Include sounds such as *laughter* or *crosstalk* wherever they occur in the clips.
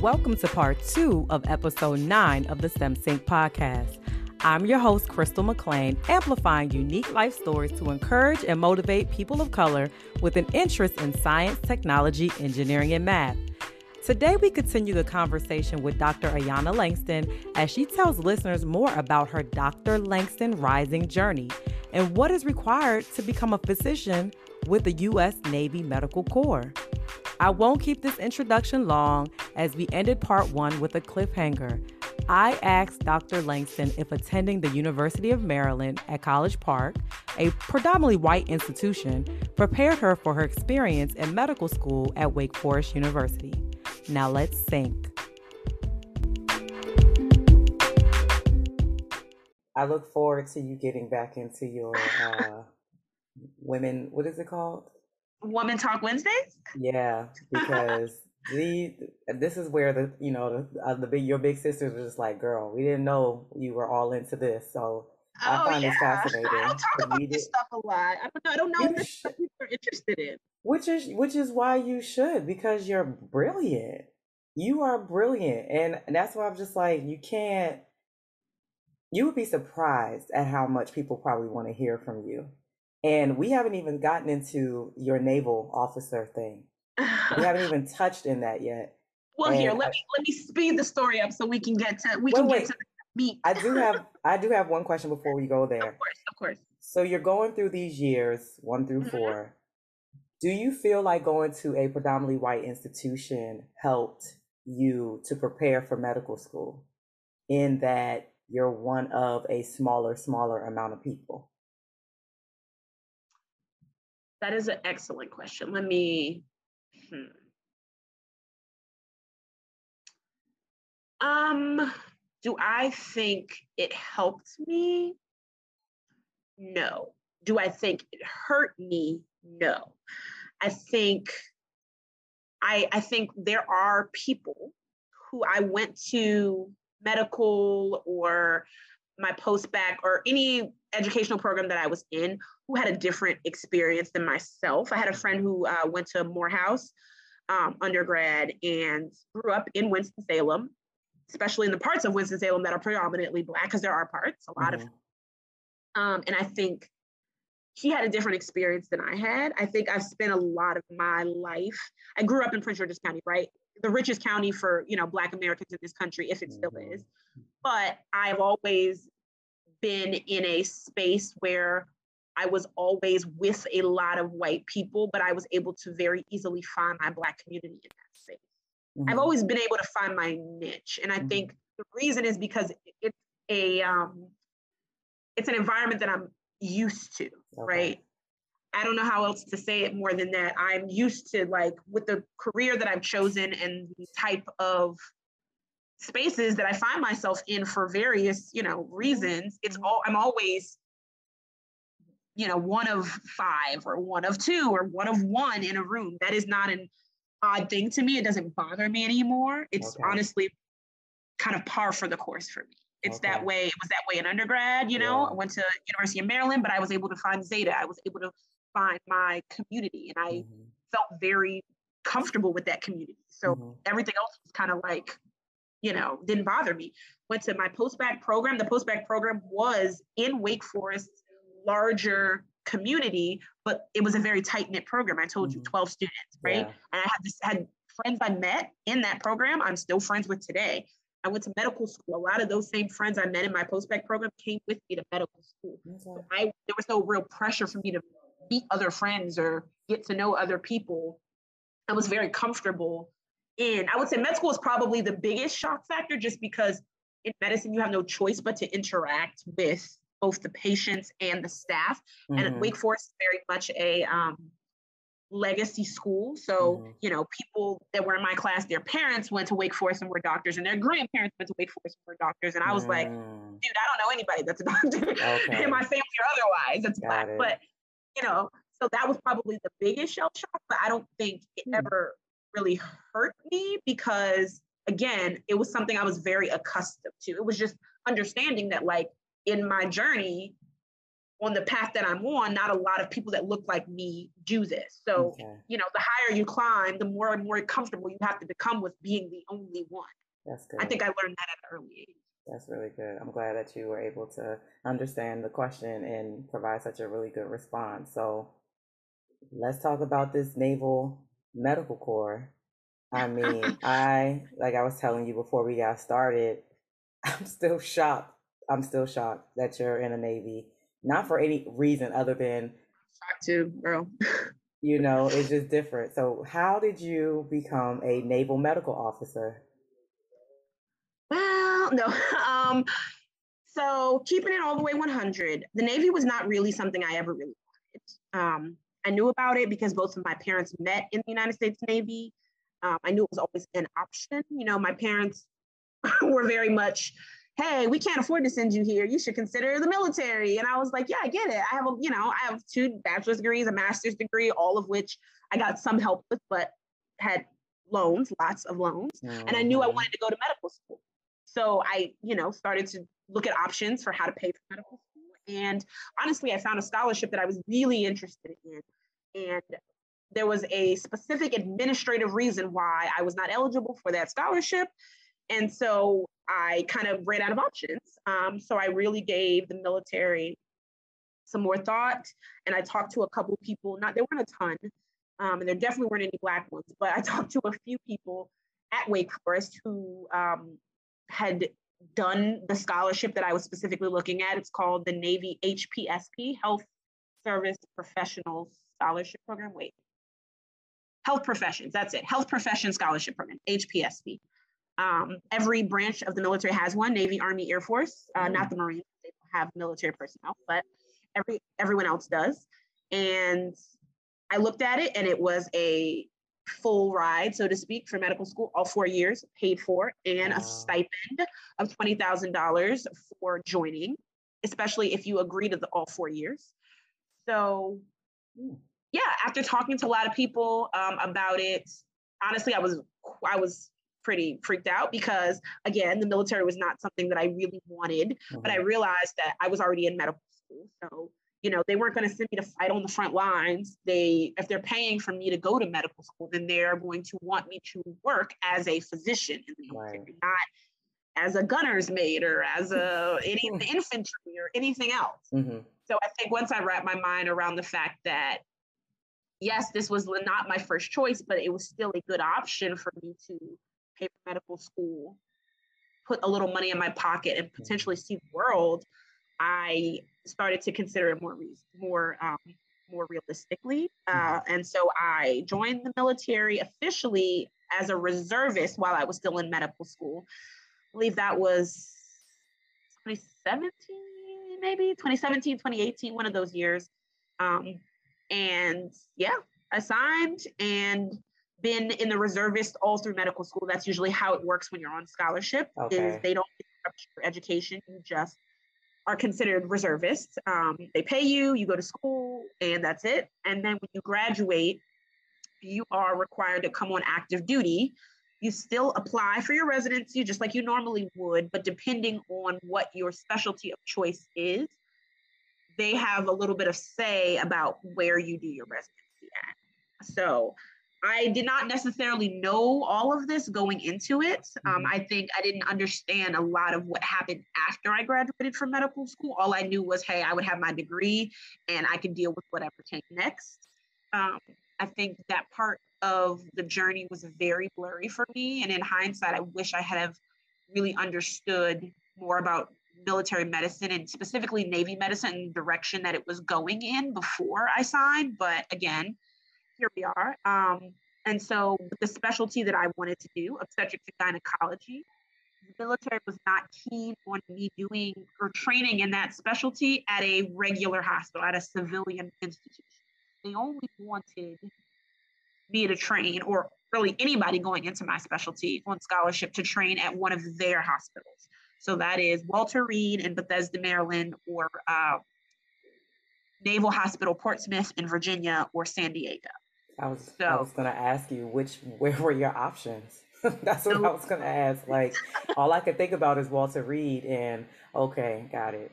Welcome to part two of episode nine of the STEM Sync podcast. I'm your host, Crystal McLean, amplifying unique life stories to encourage and motivate people of color with an interest in science, technology, engineering, and math. Today, we continue the conversation with Dr. Ayana Langston as she tells listeners more about her Dr. Langston Rising journey and what is required to become a physician with the U.S. Navy Medical Corps. I won't keep this introduction long as we ended part one with a cliffhanger. I asked Dr. Langston if attending the University of Maryland at College Park, a predominantly white institution, prepared her for her experience in medical school at Wake Forest University. Now let's sync. I look forward to you getting back into your uh, women. What is it called? Woman Talk Wednesdays. Yeah, *laughs* because the this is where the you know the, uh, the big your big sisters were just like, girl, we didn't know you were all into this, so oh, I find yeah. this fascinating. I don't talk about this stuff a lot. I don't know. I don't know if this stuff people are interested in. Which is which is why you should because you're brilliant. You are brilliant, and that's why I'm just like you can't. You would be surprised at how much people probably want to hear from you. And we haven't even gotten into your naval officer thing. we haven't *sighs* even touched in that yet. Well, and here, let me let me speed the story up so we can get to we wait, can wait. get to the meat. I do have *laughs* I do have one question before we go there. Of course, of course. So you're going through these years, one through mm-hmm. four. Do you feel like going to a predominantly white institution helped you to prepare for medical school in that you're one of a smaller, smaller amount of people? That is an excellent question. Let me. Hmm. Um, do I think it helped me? No. Do I think it hurt me? No. I think I I think there are people who I went to medical or my post back or any educational program that I was in who had a different experience than myself. I had a friend who uh, went to Morehouse um, undergrad and grew up in Winston-Salem, especially in the parts of Winston-Salem that are predominantly Black, because there are parts, a lot mm-hmm. of. Um, and I think he had a different experience than I had. I think I've spent a lot of my life. I grew up in Prince George's County, right? The richest county for you know Black Americans in this country, if it still mm-hmm. is. But I've always been in a space where I was always with a lot of white people, but I was able to very easily find my Black community in that space. Mm-hmm. I've always been able to find my niche. And I mm-hmm. think the reason is because it's a, um, it's an environment that I'm used to, okay. right? I don't know how else to say it more than that. I'm used to like with the career that I've chosen and the type of spaces that I find myself in for various, you know, reasons, it's mm-hmm. all I'm always, you know, one of five or one of two or one of one in a room. That is not an odd thing to me. It doesn't bother me anymore. It's okay. honestly kind of par for the course for me. It's okay. that way. It was that way in undergrad, you know. Yeah. I went to University of Maryland, but I was able to find Zeta. I was able to find my community, and I mm-hmm. felt very comfortable with that community. So mm-hmm. everything else was kind of like you know, didn't bother me. Went to my post-bac program. The post-bac program was in Wake Forest's larger community, but it was a very tight-knit program. I told mm-hmm. you 12 students, right? Yeah. And I had this had friends I met in that program, I'm still friends with today. I went to medical school. A lot of those same friends I met in my post-bac program came with me to medical school. Okay. So I there was no real pressure for me to meet other friends or get to know other people. I was very comfortable in. I would say med school is probably the biggest shock factor just because in medicine you have no choice but to interact with both the patients and the staff. Mm-hmm. And Wake Forest is very much a um, legacy school. So, mm-hmm. you know, people that were in my class, their parents went to Wake Forest and were doctors, and their grandparents went to Wake Forest and were doctors. And I was mm. like, dude, I don't know anybody that's a doctor *laughs* okay. in my family or otherwise that's Got black. It. But, you know, so that was probably the biggest shell shock, but I don't think it mm. ever really hurt me because again, it was something I was very accustomed to. It was just understanding that like in my journey, on the path that I'm on, not a lot of people that look like me do this. So, okay. you know, the higher you climb, the more and more comfortable you have to become with being the only one. That's good. I think I learned that at an early age. That's really good. I'm glad that you were able to understand the question and provide such a really good response. So, let's talk about this Naval Medical Corps. I mean, *laughs* I, like I was telling you before we got started, *laughs* I'm still shocked. I'm still shocked that you're in the Navy not for any reason other than shocked too, bro. *laughs* you know, it's just different. So, how did you become a naval medical officer? Well, no. Um, so keeping it all the way 100, the Navy was not really something I ever really wanted. Um, I knew about it because both of my parents met in the United States Navy. Um, I knew it was always an option. You know, my parents *laughs* were very much hey, we can't afford to send you here. You should consider the military. And I was like, yeah, I get it. I have a, you know, I have two bachelor's degrees, a master's degree, all of which I got some help with, but had loans, lots of loans. Mm-hmm. And I knew I mm-hmm. wanted to go to medical school. So I, you know, started to look at options for how to pay for medical school. And honestly, I found a scholarship that I was really interested in. And there was a specific administrative reason why I was not eligible for that scholarship. And so I kind of ran out of options. Um, so I really gave the military some more thought. And I talked to a couple people, not there weren't a ton, um, and there definitely weren't any black ones, but I *laughs* talked to a few people at Wake Forest who um, had done the scholarship that I was specifically looking at. It's called the Navy HPSP, Health Service Professional Scholarship Program. Wait, Health Professions, that's it, Health Profession Scholarship Program, HPSP. Um, every branch of the military has one Navy, Army, Air Force, uh, not the Marines. They don't have military personnel, but every everyone else does. And I looked at it and it was a full ride, so to speak, for medical school, all four years paid for, and a stipend of $20,000 for joining, especially if you agree to the all four years. So, yeah, after talking to a lot of people um, about it, honestly, I was I was pretty freaked out because again the military was not something that i really wanted mm-hmm. but i mm-hmm. realized that i was already in medical school so you know they weren't going to send me to fight on the front lines they if they're paying for me to go to medical school then they're going to want me to work as a physician in the military right. not as a gunner's mate or as a *laughs* any infantry or anything else mm-hmm. so i think once i wrapped my mind around the fact that yes this was not my first choice but it was still a good option for me to pay for medical school, put a little money in my pocket, and mm-hmm. potentially see the world, I started to consider it more more um, more realistically. Uh, mm-hmm. and so I joined the military officially as a reservist while I was still in medical school. I believe that was 2017, maybe 2017, 2018, one of those years. Um, and yeah, I signed and been in the reservist all through medical school. That's usually how it works when you're on scholarship. Okay. Is they don't interrupt your education. You just are considered reservists. Um, they pay you, you go to school, and that's it. And then when you graduate, you are required to come on active duty. You still apply for your residency just like you normally would, but depending on what your specialty of choice is, they have a little bit of say about where you do your residency at. So I did not necessarily know all of this going into it. Um, mm-hmm. I think I didn't understand a lot of what happened after I graduated from medical school. All I knew was, hey, I would have my degree and I could deal with whatever came next. Um, I think that part of the journey was very blurry for me. And in hindsight, I wish I had have really understood more about military medicine and specifically Navy medicine and direction that it was going in before I signed. But again, here we are. Um, and so the specialty that I wanted to do, obstetrics and gynecology, the military was not keen on me doing or training in that specialty at a regular hospital, at a civilian institution. They only wanted me to train, or really anybody going into my specialty on scholarship to train at one of their hospitals. So that is Walter Reed in Bethesda, Maryland, or uh, Naval Hospital Portsmouth in Virginia, or San Diego. I was so, I was gonna ask you which where were your options? *laughs* That's what I was gonna ask. Like all I could think about is Walter Reed and okay, got it.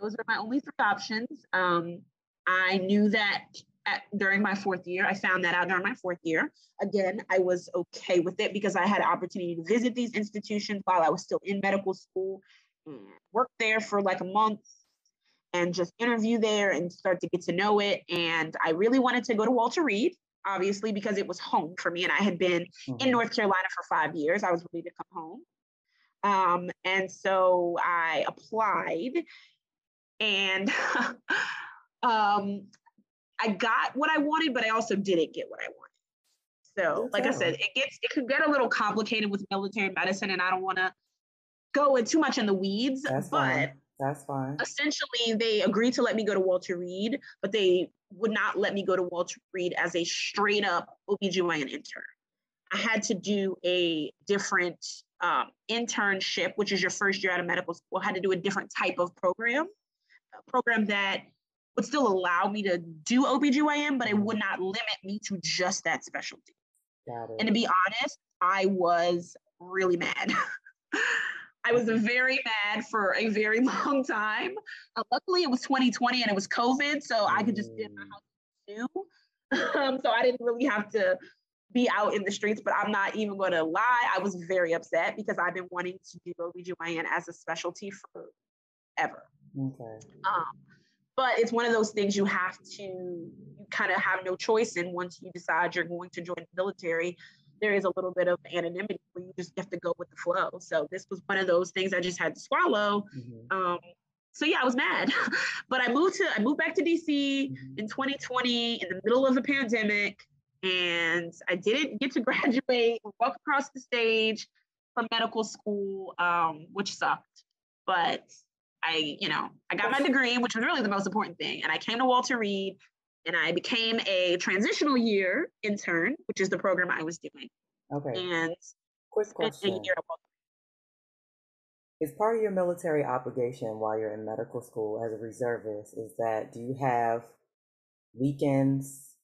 those are my only three options. Um, I knew that at, during my fourth year. I found that out during my fourth year. Again, I was okay with it because I had an opportunity to visit these institutions while I was still in medical school and work there for like a month and just interview there and start to get to know it. And I really wanted to go to Walter Reed, obviously, because it was home for me. And I had been mm-hmm. in North Carolina for five years. I was ready to come home. Um, and so I applied and *laughs* um, I got what I wanted, but I also didn't get what I wanted. So, like I said, it gets it could get a little complicated with military medicine, and I don't want to go too much in the weeds. That's but fine. That's fine. Essentially, they agreed to let me go to Walter Reed, but they would not let me go to Walter Reed as a straight up OBGYN intern. I had to do a different um, internship, which is your first year out of medical school. I had to do a different type of program, a program that would still allow me to do OBGYN, but it would not limit me to just that specialty. And to be honest, I was really mad. *laughs* I was very mad for a very *laughs* long time. Uh, luckily, it was 2020 and it was COVID, so I could just get my mm. house too. *laughs* um, so I didn't really have to be out in the streets, but I'm not even going to lie. I was very upset because I've been wanting to do OBGYN as a specialty forever. Okay. Um, but it's one of those things you have to you kind of have no choice in once you decide you're going to join the military there is a little bit of anonymity where you just have to go with the flow so this was one of those things i just had to swallow mm-hmm. um, so yeah i was mad *laughs* but i moved to i moved back to dc mm-hmm. in 2020 in the middle of the pandemic and i didn't get to *laughs* graduate walk across the stage from medical school um, which sucked but I, you know, I got my degree, which was really the most important thing. And I came to Walter Reed and I became a transitional year intern, which is the program I was doing. Okay. And quick question. Is part of your military obligation while you're in medical school as a reservist is that do you have weekends,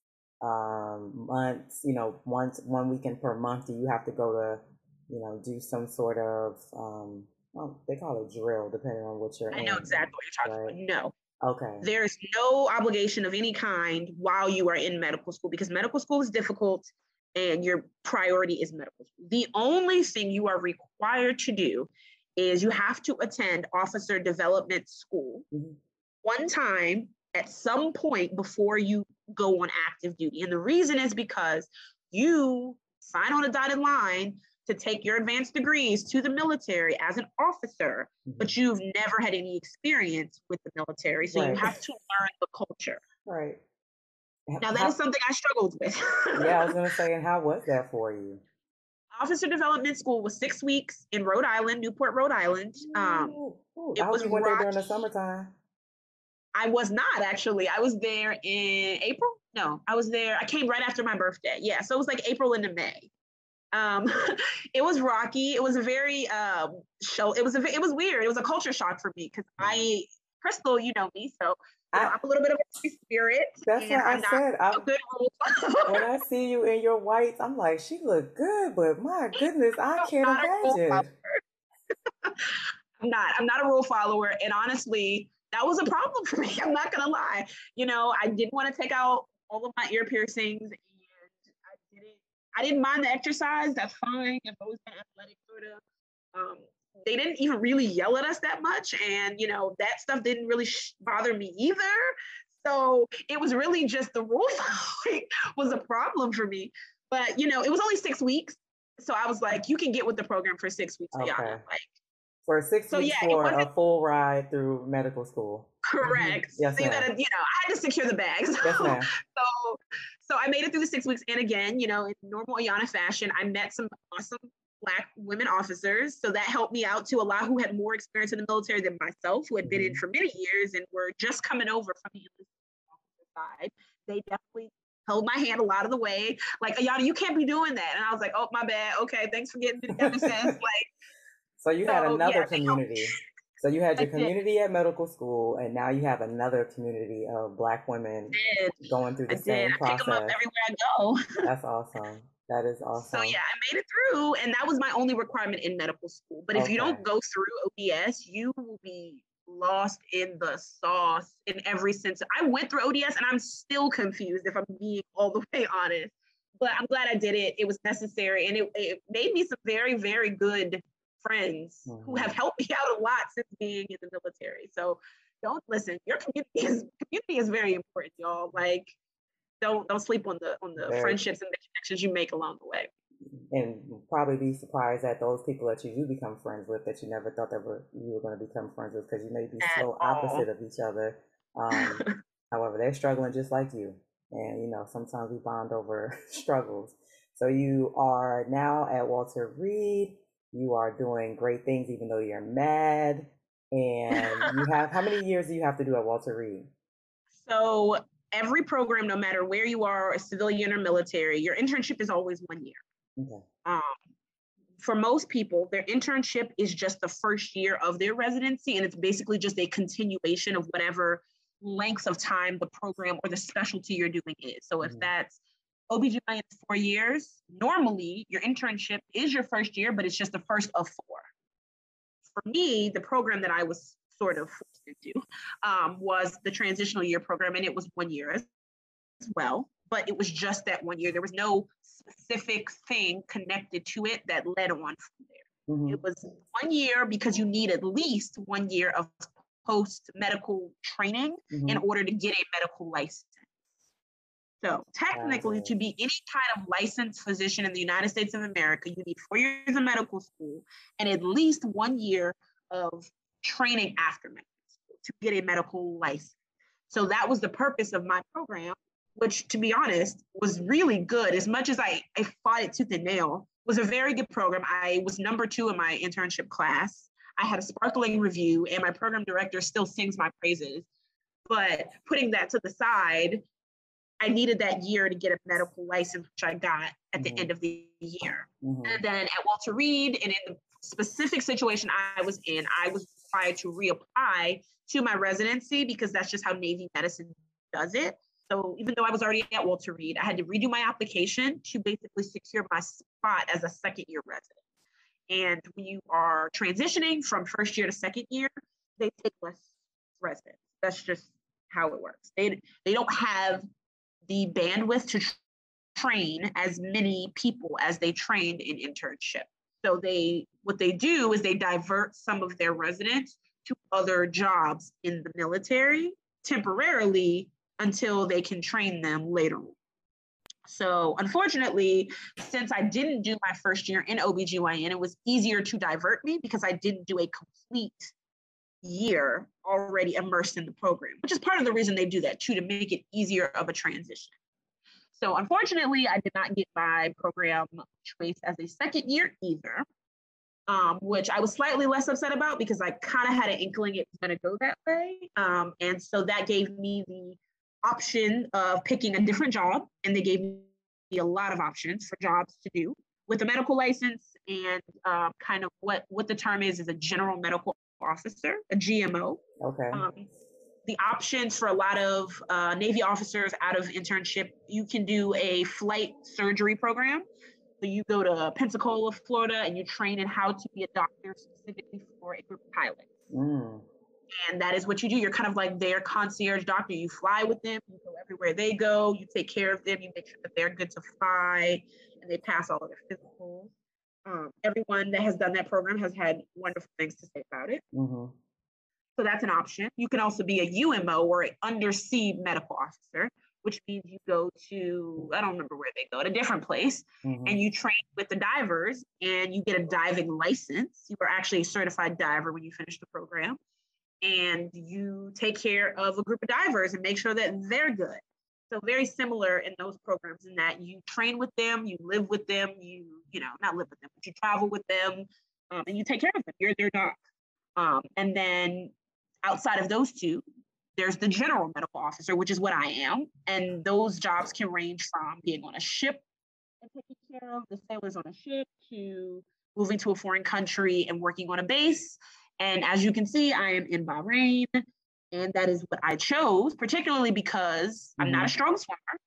um, months, you know, once one weekend per month? Do you have to go to, you know, do some sort of um, Oh, they call it drill, depending on what you're. I know exactly what you're talking right? about. No. Okay. There's no obligation of any kind while you are in medical school because medical school is difficult and your priority is medical school. The only thing you are required to do is you have to attend officer development school mm-hmm. one time at some point before you go on active duty. And the reason is because you sign on a dotted line to take your advanced degrees to the military as an officer, mm-hmm. but you've never had any experience with the military. So right. you have to learn the culture. Right. Now, that how, is something I struggled with. yeah, I was *laughs* going to say, and how was that for you? Officer Development School was six weeks in Rhode Island, Newport, Rhode Island. Um, ooh, ooh. it was you went there during the summertime. I was not actually. I was there in April. No, I was there. I came right after my birthday. Yeah, so it was like April into May. Um, *laughs* it was rocky. It was a very um, show. It was a it was weird. It was a culture shock for me because I, Crystal, you know me, so you know, I, am a little bit of a spirit. That's what I said. I, when I see you in your whites, I'm like, she look good, but my *laughs* goodness, I can't imagine. *laughs* I'm not. I'm not a rule follower, and honestly, that was a problem for me. I'm not gonna lie. You know, I didn't want to take out all of my ear piercings I didn't mind the exercise. That's fine. I've always been athletic, sort of. Um, they didn't even really yell at us that much, and you know that stuff didn't really sh- bother me either. So it was really just the rules *laughs* was a problem for me. But you know, it was only six weeks, so I was like, you can get with the program for six weeks. Okay. Y'all. Like for six so, weeks yeah, for a full ride through medical school. Correct. Mm-hmm. Yes, so you gotta, you know, I had to secure the bags. Yes, *laughs* ma'am. so so I made it through the six weeks. And again, you know, in normal Ayana fashion, I met some awesome Black women officers. So that helped me out to a lot who had more experience in the military than myself, who had been in mm-hmm. for many years and were just coming over from the side. They definitely held my hand a lot of the way. Like, Ayana, you can't be doing that. And I was like, oh, my bad. Okay, thanks for getting me the sense. *laughs* Like, so you so, had another yeah, community. So you had your community at medical school, and now you have another community of Black women going through the I same did. process. I pick them up everywhere I go. That's awesome. That is *laughs* awesome. So yeah, I made it through, and that was my only requirement in medical school. But if you don't go through ODS, you will be lost in the sauce in every sense. I went through ODS and I'm still confused if I'm being *laughs* all the way honest. But I'm glad I did it. It was necessary and it, it made me some very, very good friends mm-hmm. who have helped me *laughs* out a lot since being in the military. So don't listen. Your community is community is very important, y'all. Like don't don't sleep on the on the very friendships and the connections you make along the way and probably be surprised that those people that you do become friends with that you never thought that were, you were going to become friends with because you may be At so all. opposite of each other. Um, *laughs* however, they're struggling just like you, and you know sometimes we bond over *laughs* struggles. So you are now at Walter Reed. You are doing great things, even though you're mad. And you *laughs* have how many years do you have to do at Walter Reed? So every program, no matter where you are, a civilian or military, your internship is always one year. Okay. Um, for most people, their internship is just the first year of their residency, and it's basically just a continuation of whatever length of time the program or the specialty you're doing is. So if mm-hmm. that's OBGYN is four years, normally your internship is your first year, but it's just the first of four. For me, the program that I was sort of forced into um, was the transitional year program, and it was one year as well but it was just that one year. There was no specific thing connected to it that led on from there. Mm-hmm. It was one year because you need at least one year of post medical training mm-hmm. in order to get a medical license. So technically, to be oh. any kind of licensed physician in the United States of America, you need four years of medical school and at least one year of training after medical school to get a medical license. So that was the purpose of my program which to be honest was really good. As much as I, I fought it tooth and nail, was a very good program. I was number two in my internship class. I had a sparkling review, and my program director still sings my praises. But putting that to the side, I needed that year to get a medical license, which I got at the mm-hmm. end of the year. Mm-hmm. And then at Walter Reed, and in the specific situation I was in, I was required to reapply to my residency because that's just how Navy medicine does it. So even though I was already at Walter Reed, I had to redo my application to basically secure my spot as a second year resident. And when you are transitioning from first year to second year, they take less residents. That's just how it works. They they don't have the bandwidth to train as many people as they trained in internship. So they what they do is they divert some of their residents to other jobs in the military temporarily until they can train them later So unfortunately, since I didn't do my first year in OBGYN, it was easier to divert me because I didn't do a complete year already immersed in the program, which is part of the reason they do that too, to make it easier of a transition. So unfortunately, I did not get my program choice as a second year either um, which I was slightly less upset about because I kind of had an inkling it was going to go that way. Um, and so that gave me the option of picking a different job, and they gave me a lot of options for jobs to do with a medical license and uh, kind of what what the term is is a general medical officer, a GMO. Okay. Um, the options for a lot of uh, Navy officers out of internship, you can do a flight surgery program. So you go to Pensacola, Florida, and you train in how to be a doctor specifically for a group of pilots. Mm. And that is what you do. You're kind of like their concierge doctor. You fly with them, you go everywhere they go, you take care of them, you make sure that they're good to fly, and they pass all of their physicals. Um, everyone that has done that program has had wonderful things to say about it. Mm-hmm. So that's an option. You can also be a UMO or an undersea medical officer, which means you go to, I don't remember where they go, at a different place, mm-hmm. and you train with the divers and you get a diving license. You are actually a certified diver when you finish the program and you take care of a group of divers and make sure that they're good. So very similar in those programs in that you train with them, you live with them, you you know not live with them, but you travel with them, um, and you take care of them. You're their doc. Um, and then outside of those two, there's the general medical officer, which is what I am, and those jobs can range from being on a ship and taking care of the sailors on a ship to moving to a foreign country and working on a base and as you can see, I am in Bahrain, and that is what I chose, particularly because mm-hmm. I'm not a mm-hmm. strong swimmer.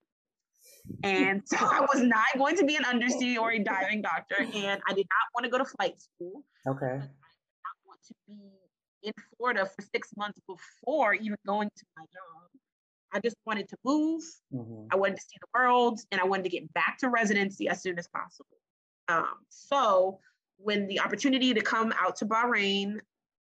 And so I was not going to be an undersea or a diving doctor, and I did not want to go to flight school. Okay. I did not want to be in Florida for six months before even going to my job. I just wanted to move. Mm-hmm. I wanted to see the world and I wanted to get back to residency as soon as possible. Um, so when the opportunity to come out to Bahrain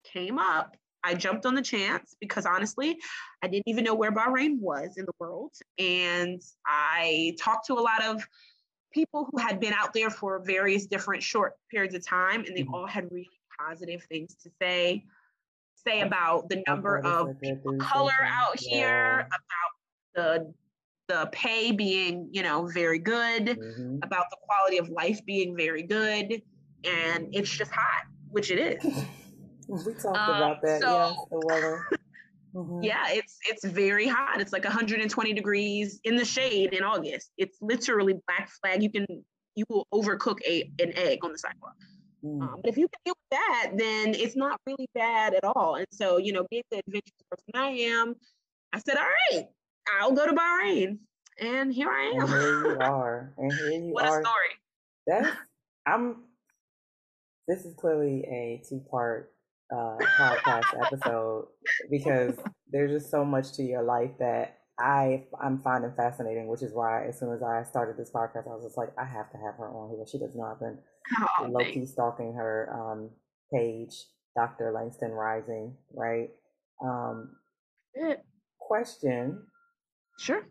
came up, I jumped on the chance because honestly, I didn't even know where Bahrain was in the world. And I talked to a lot of people who had been out there for various different short periods of time, and they mm-hmm. all had really positive things to say. Say about the number of people color out yeah. here, about the the pay being, you know, very good, mm-hmm. about the quality of life being very good, and it's just hot, which it is. *laughs* we talked um, about that, so, yes, the weather. Mm-hmm. Yeah, it's it's very hot. It's like 120 degrees in the shade in August. It's literally black flag. You can you will overcook a an egg on the sidewalk. Mm. Um, but if you can deal with that, then it's not really bad at all. And so, you know, being the adventurous person I am, I said, all right, I'll go to Bahrain. And here I am. And here you *laughs* are. And here you what are. What a story. That's I'm this is clearly a two part uh, podcast episode because *laughs* there's just so much to your life that I I'm finding fascinating, which is why as soon as I started this podcast, I was just like, I have to have her on here. She does not been oh, low key stalking her um, page, Dr. Langston Rising, right? Um, question. Sure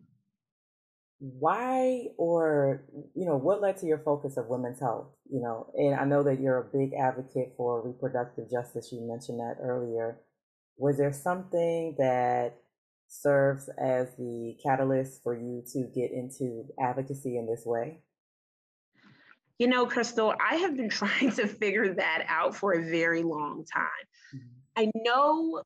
why or you know what led to your focus of women's health you know? And i know that you're a big advocate for reproductive justice you mentioned that earlier. Was there something that serves as the catalyst for you to get into advocacy in this way? You know crystal i have been *laughs* trying to figure that out for a very long time. Mm-hmm. i know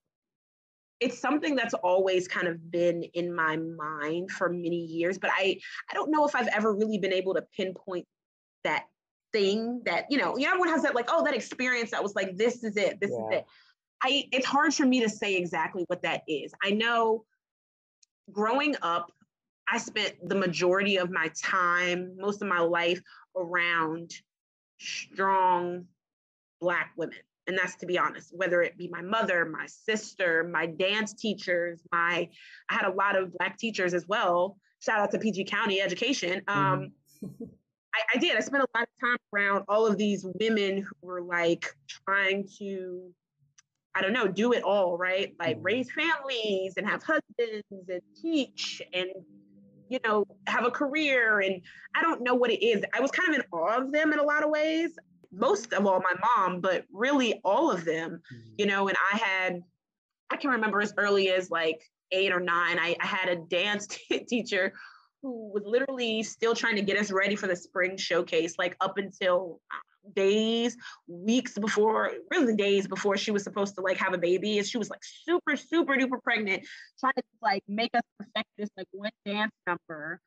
it's something that's always kind of been in my mind for many years but i i don't know if i've ever really been able to pinpoint that thing that you know you know everyone has that like oh that experience that was like this is it this yeah. is it. I it's hard for me to say exactly what that is. I know growing up i spent the majority of my time most of my life around strong black women and that's to be honest whether it be my mother my sister my dance teachers my i had a lot of black teachers as well. Shout out to pg county education. Um, mm-hmm. I, I, did. I spent a lot of time around all of these women who were like trying to i don't know do it all right? Like mm-hmm. raise families and have husbands and teach and you know have a career. And i don't know what it is. I was kind of in awe of them in a lot of ways most of all my mom, but really all of them, mm-hmm. you know, and I had, I can remember as early as like eight or nine, I, I had a dance *laughs* t- teacher who was literally still trying to get us ready for the spring showcase, like up until uh, days, weeks before, really days before she was supposed to like have a baby. And she was like super, super duper pregnant, trying to like make us perfect this like one dance number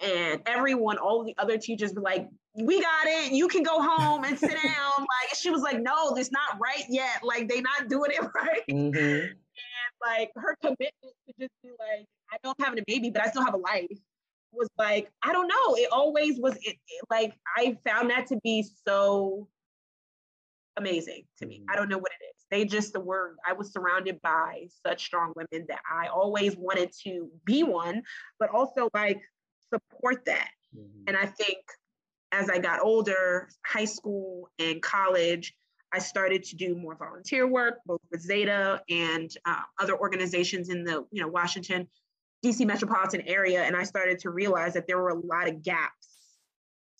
and everyone, all the other teachers were like, "We got it. You can go home and sit down." *laughs* Like she was like, "No, this not right yet. Like they not doing it *laughs* right." Mm-hmm. And like her commitment to just be like, "I don't have a baby, but I still have a life," was like, I don't know. It always was. It, it, like I found that to be so amazing to me. I mm-hmm. don't know what it is. They just the word. I was surrounded by such strong women that I always wanted to be one, but also like support that. Mm-hmm. And I think as I got older, high school and college, I started to do more volunteer work, both with Zeta and uh, other organizations in the you know Washington, D.C. metropolitan area, and I started to realize that there were a lot of gaps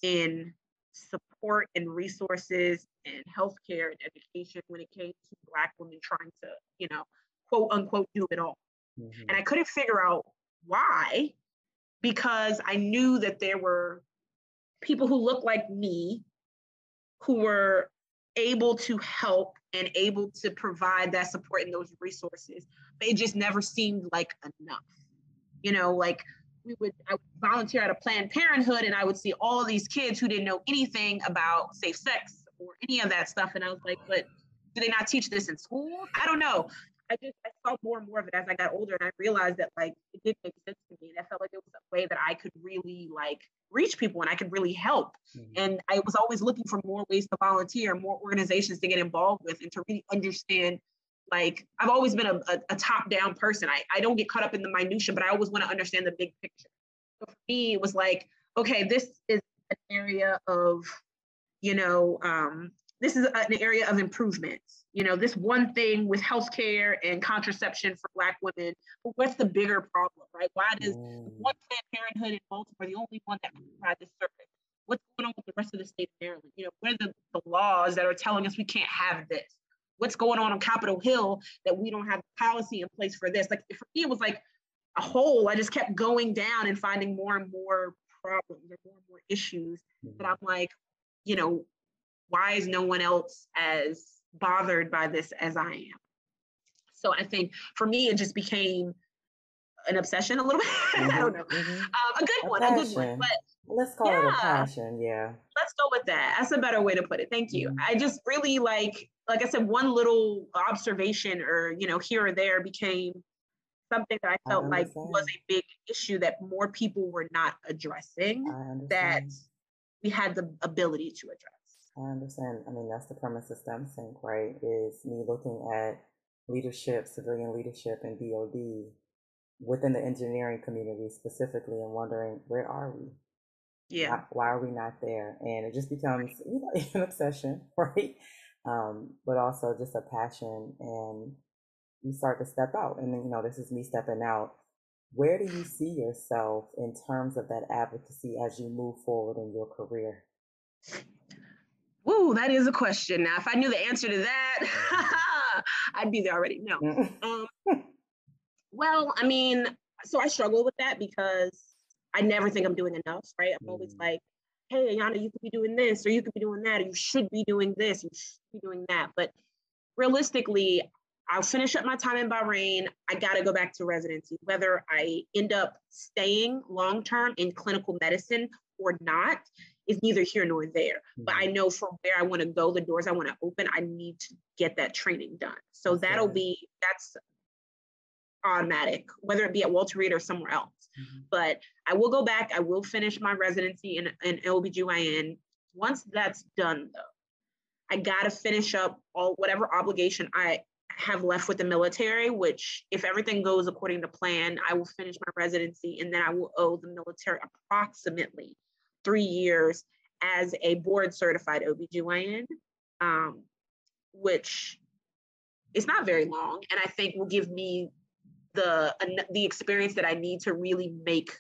in support and resources and healthcare and education when it came to Black women trying to you know quote unquote do it all, mm-hmm. and I couldn't figure out why because I knew that there were people who looked like me who were able to help and able to provide that support and those resources. But it just never seemed like enough. You know, like we would I would volunteer at a Planned Parenthood and I would see all these kids who didn't know anything about safe sex or any of that stuff. And I was like, but do they not teach this in school? I don't know. I just I saw more and more of it as I got older, and I realized that like it didn't make sense to me, and I felt like it was a way that I could really like reach people and I could really help. Mm-hmm. And I was always looking for more ways to volunteer, more organizations to get involved with, and to really understand Like I've always been a, a, a top down person. I, I don't get caught up in the minutia, but I always want to understand the big picture. So for me, it was like, okay, this is an area of, you know, um, this is an area of improvement. You know, this one thing with healthcare and contraception for Black women, but what's the bigger problem, right? Why does mm. one Planned Parenthood in Baltimore the only one that provide this service? What's going on with the rest of the state of Maryland? You know, what are the, the laws that are telling us we can't have this? What's going on on Capitol Hill that we don't have policy in place for this? Like for me, it was like a hole. I just kept going down and finding more and more problems or more and more issues that I'm like, you know, why is no one else as bothered by this as I am? So I think for me, it just became an obsession a little *laughs* bit. Mm-hmm, I don't know. Mm-hmm. Um, a good a one, passion. a good one. But let's call yeah, it a passion. Yeah. Let's go with that. That's a better way to put it. Thank you. Mm-hmm. I just really like, like I said, one little observation or, you know, here or there became something that I felt I like was a big issue that more people were not addressing that we had the ability to address. I understand. I mean, that's the premise of STEM Sync, right? Is me looking at leadership, civilian leadership, and DoD within the engineering community specifically, and wondering where are we? Yeah. Why, why are we not there? And it just becomes you know, *laughs* an obsession, *laughs* right? Um, but also just a passion, and you start to step out. And then, you know, this is me stepping out. Where do you see yourself in terms of that advocacy as you move forward in your career? Ooh, that is a question. Now, if I knew the answer to that, *laughs* I'd be there already. No. um, *laughs* well, I mean, so I struggle with that because I never think I'm doing enough, right? I'm always mm. like, hey, Ayana, you could be doing this, or you could be doing that, or you should be doing this, you should be doing that. But realistically, I'll finish up my time in Bahrain. I got to go back to residency. Whether I end up staying long term in clinical medicine or not is neither here nor there. Mm-hmm. But I mm-hmm. know from where I want to go, the doors I want to open, I need to get that training done. So okay. that'll be that's automatic, whether it be at Walter Reed or somewhere else. Mm-hmm. But I will go back. I will finish my residency in, in OBGYN. Once that's done, though, I got to finish up all whatever obligation I have left with the military, which, if everything goes according to plan, I will finish my residency and then I will owe the military approximately three years as a board certified OBGYN, um, which is not very long. And I think will give me the, the experience that I need to really make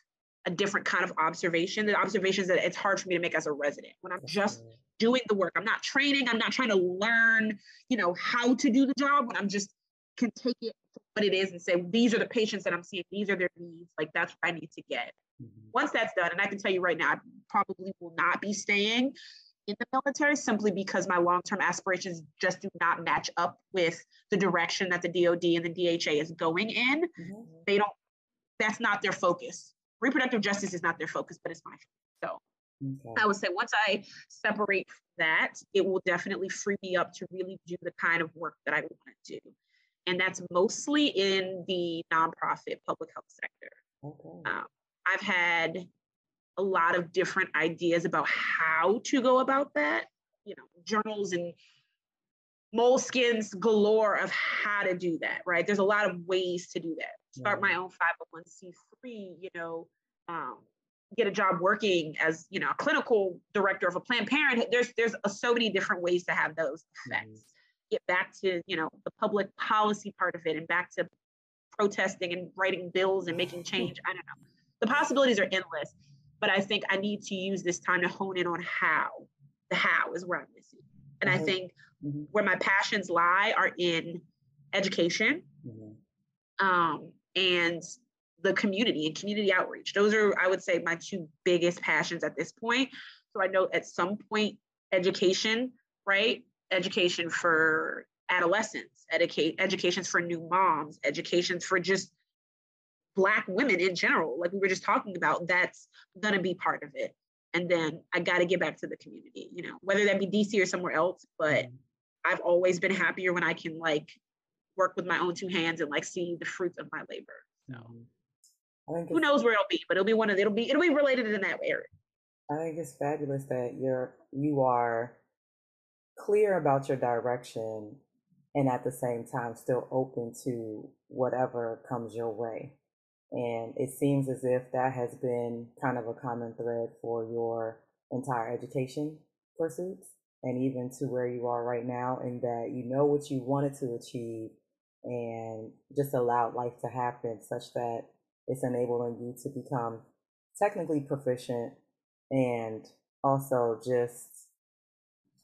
a different kind of observation, the observations that it's hard for me to make as a resident when I'm just doing the work. I'm not training, I'm not trying to learn, you know, how to do the job when I'm just can take it for what it is and say, these are the patients that I'm seeing, these are their needs, like that's what I need to get. Mm-hmm. Once that's done, and I can tell you right now, I probably will not be staying in the military simply because my long-term aspirations just do not match up with the direction that the DoD and the DHA is going in. Mm-hmm. They don't. That's not their focus. Reproductive justice is not their focus, but it's my focus. So okay. I would say once I separate that, it will definitely free me up to really do the kind of work that I want to do. And that's mostly in the nonprofit public health sector. Okay. Um, I've had a lot of different ideas about how to go about that, you know, journals and moleskins galore of how to do that, right? There's a lot of ways to do that. Start my own 501c3, you know, um, get a job working as, you know, a clinical director of a Planned Parenthood. There's there's a, so many different ways to have those effects. Mm-hmm. Get back to, you know, the public policy part of it and back to protesting and writing bills and making *laughs* change. I don't know the possibilities are endless, but I think I need to use this time to hone in on how. The how is where I'm missing. And mm-hmm. I think mm-hmm. where my passions lie are in education mm-hmm. um, and the community and community outreach. Those are, I would say, my two biggest passions at this point. So I know at some point, education, right? Education for adolescents, educate educations for new moms, educations for just black women in general like we were just talking about that's going to be part of it and then i got to get back to the community you know whether that be dc or somewhere else but mm-hmm. i've always been happier when i can like work with my own two hands and like see the fruits of my labor so who knows where it'll be but it'll be one of it'll be it'll be related in that area i think it's fabulous that you're you are clear about your direction and at the same time still open to whatever comes your way. And it seems as if that has been kind of a common thread for your entire education pursuits and even to where you are right now, in that you know what you wanted to achieve and just allowed life to happen such that it's enabling you to become technically proficient and also just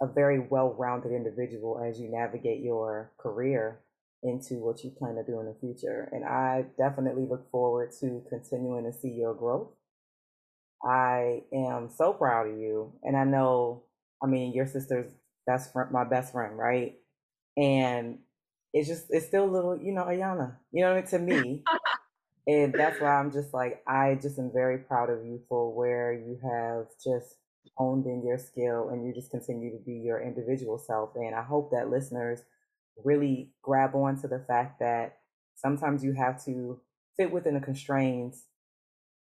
a very well-rounded individual as you navigate your career into what you plan to do in the future. And I definitely look forward to continuing to see your growth. I am so proud of you. And I know, I mean, your sister's best friend, my best friend, right? And it's just, it's still a little, you know, Ayana, you know, what I mean? to me. *laughs* and that's why I'm just like, I just am very proud of you for where you have just honed in your skill and you just continue to be your individual self. And I hope that listeners really grab on to the fact that sometimes you have to fit within the constraints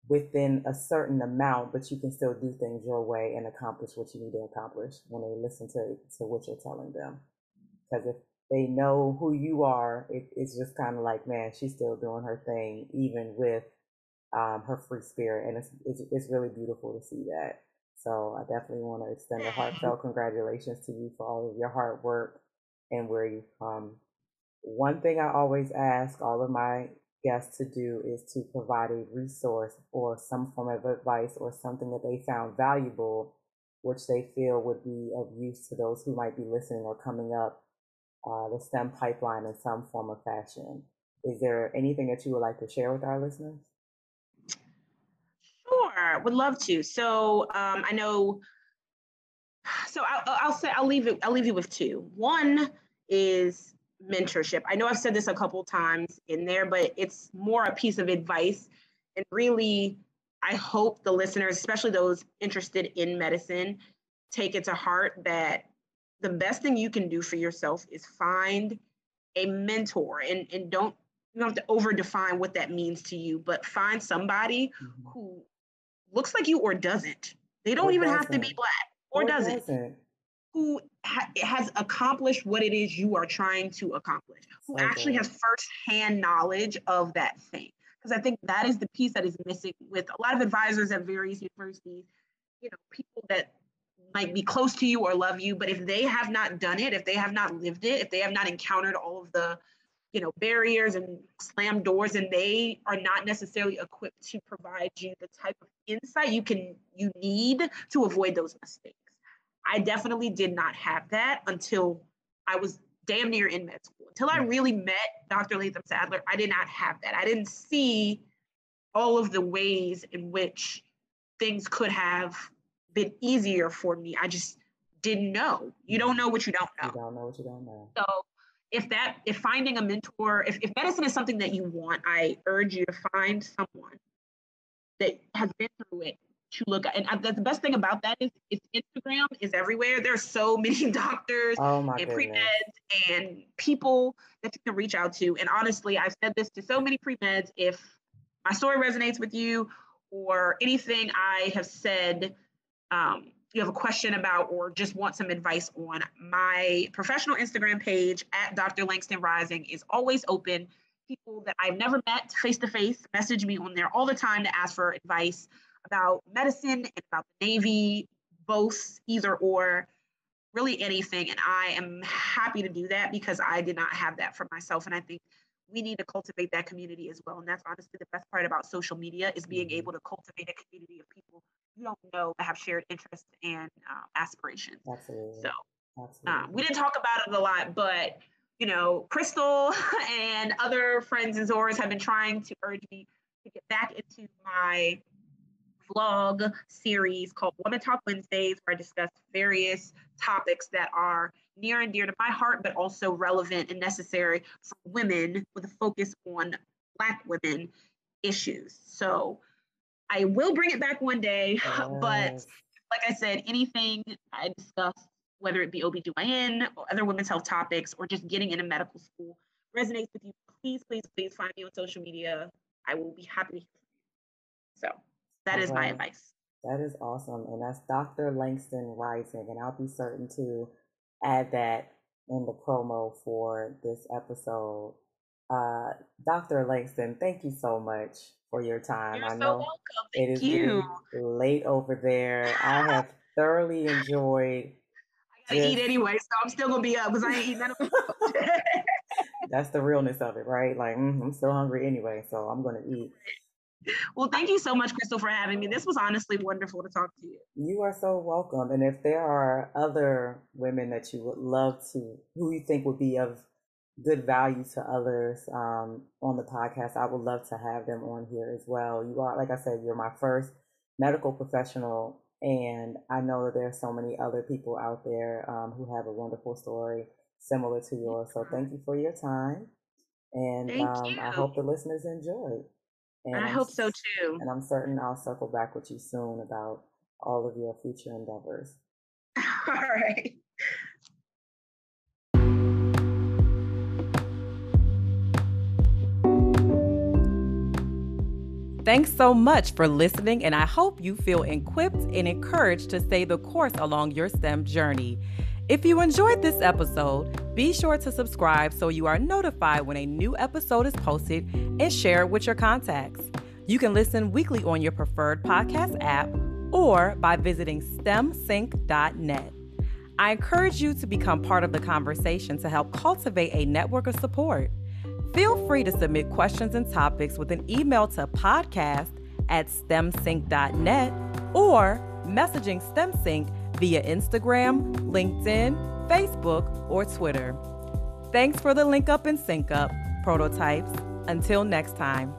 within a certain amount, but you can still do things your way and accomplish what you need to accomplish when they listen to, to what you're telling them. Because if they know who you are, it, it's just kind of like, man, she's still doing her thing, even with um, her free spirit. And it's, it's, it's really beautiful to see that. So I definitely want to extend a heartfelt congratulations to you for all of your hard work and where you've come. One thing I always ask all of my guests to do is to provide a resource or some form of advice or something that they found valuable, which they feel would be of use to those who might be listening or coming up uh, the STEM pipeline in some form of fashion. Is there anything that you would like to share with our listeners? Sure, would love to. So um, I know. So I'll, I'll say I'll leave it. I'll leave you with two. One is mentorship. I know I've said this a couple times in there, but it's more a piece of advice. And really, I hope the listeners, especially those interested in medicine, take it to heart that the best thing you can do for yourself is find a mentor and, and don't you don't have to over define what that means to you, but find somebody mm-hmm. who looks like you or doesn't. They don't or even have to be black or, or doesn't. doesn't. Who ha- has accomplished what it is you are trying to accomplish, who okay. actually has firsthand knowledge of that thing. Because I think that is the piece that is missing with a lot of advisors at various universities. You know, people that might be close to you or love you, but if they have not done it, if they have not lived it, if they have not encountered all of the you know barriers and slam doors and they are not necessarily equipped to provide you the type of insight you can you need to avoid those mistakes i definitely did not have that until i was damn near in med school. Until i really met dr latham sadler i did not have that. I didn't see all of the ways in which things could have been easier for me. I just didn't know. You don't know what you don't know. you don't know what you don't know. So if that if finding a mentor if, if medicine is something that you want i urge you to find someone that has been through it to look at and the best thing about that is, is instagram is everywhere there's so *laughs* many doctors oh and pre-meds and people that you can reach out to and honestly i've said this to so many pre-meds if my story resonates with you or anything i have said um, you have a question about or just want some advice on, my professional Instagram page at Dr. Langston Rising is always open. People that I've never met face to face message me on there all the time to ask for advice about medicine and about the Navy, both, either or, really anything. And I am happy to do that because I did not have that for myself. And I think we need to cultivate that community as well. And that's honestly the best part about social media is being mm-hmm. able to cultivate a community of people you don't know that have shared interests and uh, aspirations. Absolutely. So Absolutely. Um, we didn't talk about it a lot, but you know, Crystal *laughs* and other friends and Sorors have been trying to urge me to get back into my vlog series called Women Talk Wednesdays, where I discuss various topics that are near and dear to my heart, but also relevant and necessary for women with a focus on Black women issues. So I will bring it back one day, *laughs* yes. but like I said, anything I discuss, whether it be OBGYN or other women's health topics or just getting into medical school, resonates with you, please, please, please find me on social media. I will be happy to hear from you. So that is my advice. That is awesome. And that's Dr. Langston Rising. And I'll be certain to add that in the promo for this episode. Uh, Dr. Langston, thank you so much for your time. You're I so know welcome. Thank is you. late over there. I have thoroughly enjoyed. I gotta eat anyway, so I'm still gonna be up because I ain't eating none of *laughs* That's the realness of it, right? Like mm, I'm still hungry anyway, so I'm gonna eat. Well, thank you so much, Crystal, for having me. This was honestly wonderful to talk to you. You are so welcome. And if there are other women that you would love to, who you think would be of good value to others um, on the podcast, I would love to have them on here as well. You are, like I said, you're my first medical professional, and I know that there are so many other people out there um, who have a wonderful story similar to yours. So thank you for your time, and um, I hope the listeners enjoyed. And I I'm hope so too. and I'm certain I'll circle back with you soon about all of your future endeavors. *laughs* All right. Thanks so much for listening, and I hope you feel equipped and encouraged to stay the course along your STEM journey. If you enjoyed this episode, be sure to subscribe so you are notified when a new episode is posted and share it with your contacts. You can listen weekly on your preferred podcast app or by visiting stemsync.net. I encourage you to become part of the conversation to help cultivate a network of support. Feel free to submit questions and topics with an email to podcast at stemsync.net or messaging StemSync via Instagram, LinkedIn, Facebook, or Twitter. Thanks for the link up and sync up prototypes. Until next time.